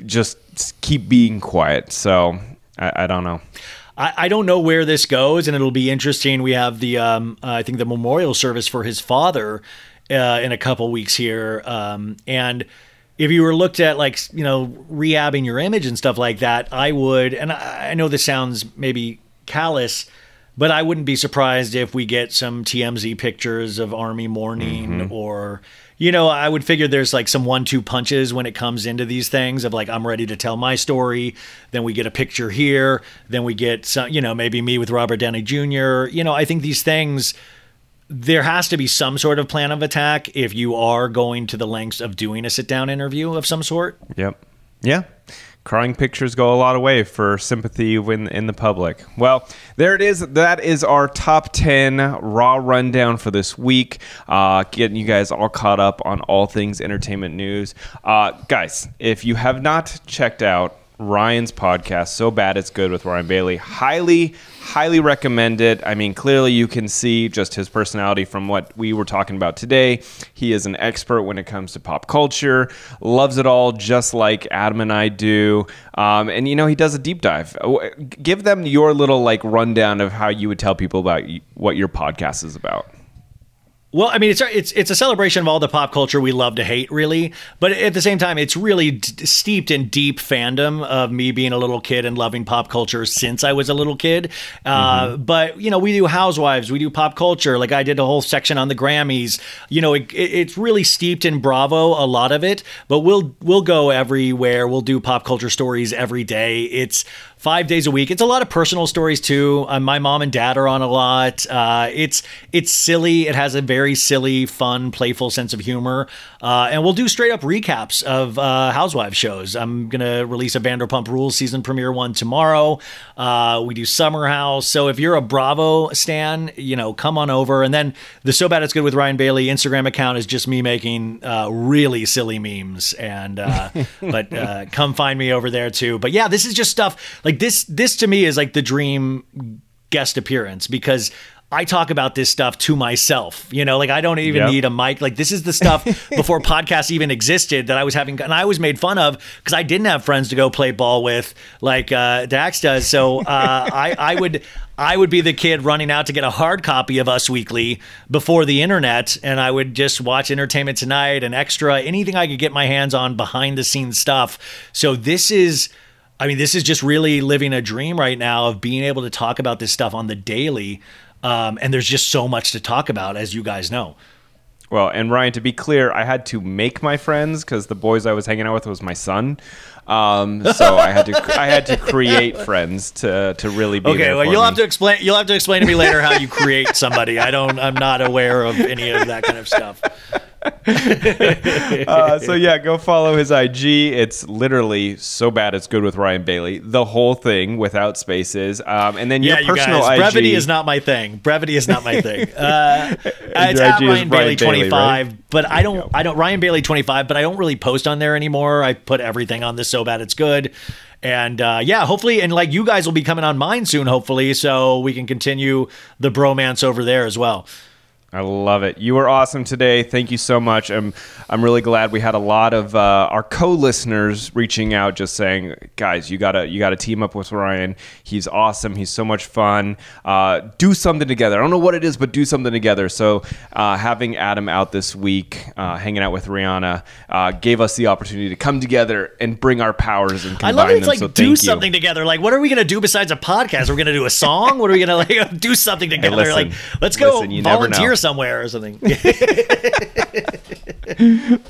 just keep being quiet. So I, I don't know. I, don't know where this goes, and it'll be interesting. We have the, um, uh, I think, the memorial service for his father uh, in a couple weeks here. Um, and if you were looked at like you know rehabbing your image and stuff like that, I would. And I, I know this sounds maybe callous, but I wouldn't be surprised if we get some TMZ pictures of Armie mourning mm-hmm. or you know, I would figure there's like some one two punches when it comes into these things of like, I'm ready to tell my story. Then we get a picture here. Then we get some, you know, maybe me with Robert Downey Jr. You know, I think these things there has to be some sort of plan of attack if you are going to the lengths of doing a sit down interview of some sort. Yep. Yeah. Crying pictures go a lot of way for sympathy in, in the public. Well, there it is. That is our top 10 Raw rundown for this week. Uh, getting you guys all caught up on all things entertainment news. Uh, guys, if you have not checked out Ryan's podcast, So Bad It's Good with Ryan Bailey. Highly, highly recommend it. I mean, clearly you can see just his personality from what we were talking about today. He is an expert when it comes to pop culture, loves it all just like Adam and I do. Um, and, you know, he does a deep dive. Give them your little like rundown of how you would tell people about what your podcast is about. Well, I mean, it's it's it's a celebration of all the pop culture we love to hate, really. But at the same time, it's really d- steeped in deep fandom of me being a little kid and loving pop culture since I was a little kid. Uh, mm-hmm. But you know, we do Housewives, we do pop culture. Like I did a whole section on the Grammys. You know, it, it, it's really steeped in Bravo, a lot of it. But we'll we'll go everywhere. We'll do pop culture stories every day. It's five days a week. It's a lot of personal stories too. Uh, my mom and dad are on a lot. Uh, it's it's silly. It has a very silly, fun, playful sense of humor. Uh, and we'll do straight up recaps of uh, Housewives shows. I'm gonna release a Vanderpump Rules season premiere one tomorrow. Uh, we do Summer House. So if you're a Bravo stan, you know, come on over. And then the So Bad It's Good with Ryan Bailey Instagram account is just me making uh, really silly memes. And but come find me over there too. But yeah, this is just stuff. Like like this this to me is like the dream guest appearance because I talk about this stuff to myself. You know, like I don't even yep. need a mic. Like this is the stuff before podcasts even existed that I was having, and I was made fun of because I didn't have friends to go play ball with like uh, Dax does. So uh, I, I would, I would be the kid running out to get a hard copy of Us Weekly before the internet, and I would just watch Entertainment Tonight and Extra, anything I could get my hands on behind the scenes stuff. So this is I mean, this is just really living a dream right now of being able to talk about this stuff on the daily. Um, and there's just so much to talk about, as you guys know. Well, and Ryan, to be clear, I had to make my friends because the boys I was hanging out with was my son. Um, so I had to I had to create friends to to really be Okay, well, you'll me. have to explain. You'll have to explain to me later how you create somebody. I don't. I'm not aware of any of that kind of stuff. uh, so yeah, go follow his IG. It's literally so bad it's good with Ryan Bailey. The whole thing without spaces. Um, and then your Yeah, you personal guys. IG. Brevity is not my thing. Brevity is not my thing. Uh, it's at Ryan Bailey Ryan Bailey, 25, right? but I don't. I don't. Ryan Bailey 25, but I don't really post on there anymore. I put everything on this so bad it's good. And uh, yeah, hopefully, and like you guys will be coming on mine soon, hopefully, so we can continue the bromance over there as well. I love it. You were awesome today. Thank you so much. I'm I'm really glad we had a lot of uh, our co-listeners reaching out, just saying, guys, you gotta you gotta team up with Ryan. He's awesome. He's so much fun. Uh, do something together. I don't know what it is, but do something together. So uh, having Adam out this week, uh, hanging out with Rihanna, uh, gave us the opportunity to come together and bring our powers and I combine love that it's them. like so do something you. together. Like, what are we gonna do besides a podcast? We're gonna do a song. What are we gonna like do something together? listen, like, let's go listen, volunteer. Somewhere or something.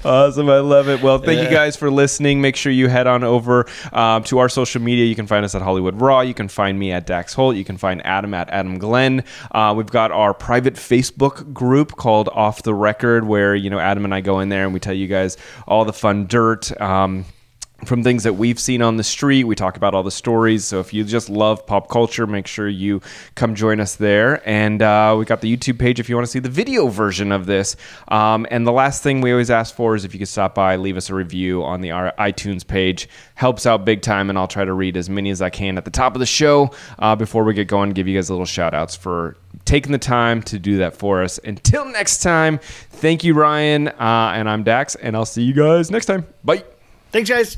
Awesome. I love it. Well, thank you guys for listening. Make sure you head on over um, to our social media. You can find us at Hollywood Raw. You can find me at Dax Holt. You can find Adam at Adam Glynn. Uh, we've got our private Facebook group called Off the Record, where, you know, Adam and I go in there and we tell you guys all the fun dirt. Um, from things that we've seen on the street. We talk about all the stories. So if you just love pop culture, make sure you come join us there. And uh, we got the YouTube page if you want to see the video version of this. Um, and the last thing we always ask for is if you could stop by, leave us a review on the iTunes page. Helps out big time, and I'll try to read as many as I can at the top of the show uh, before we get going. Give you guys a little shout outs for taking the time to do that for us. Until next time, thank you, Ryan. Uh, and I'm Dax, and I'll see you guys next time. Bye. Thanks, guys.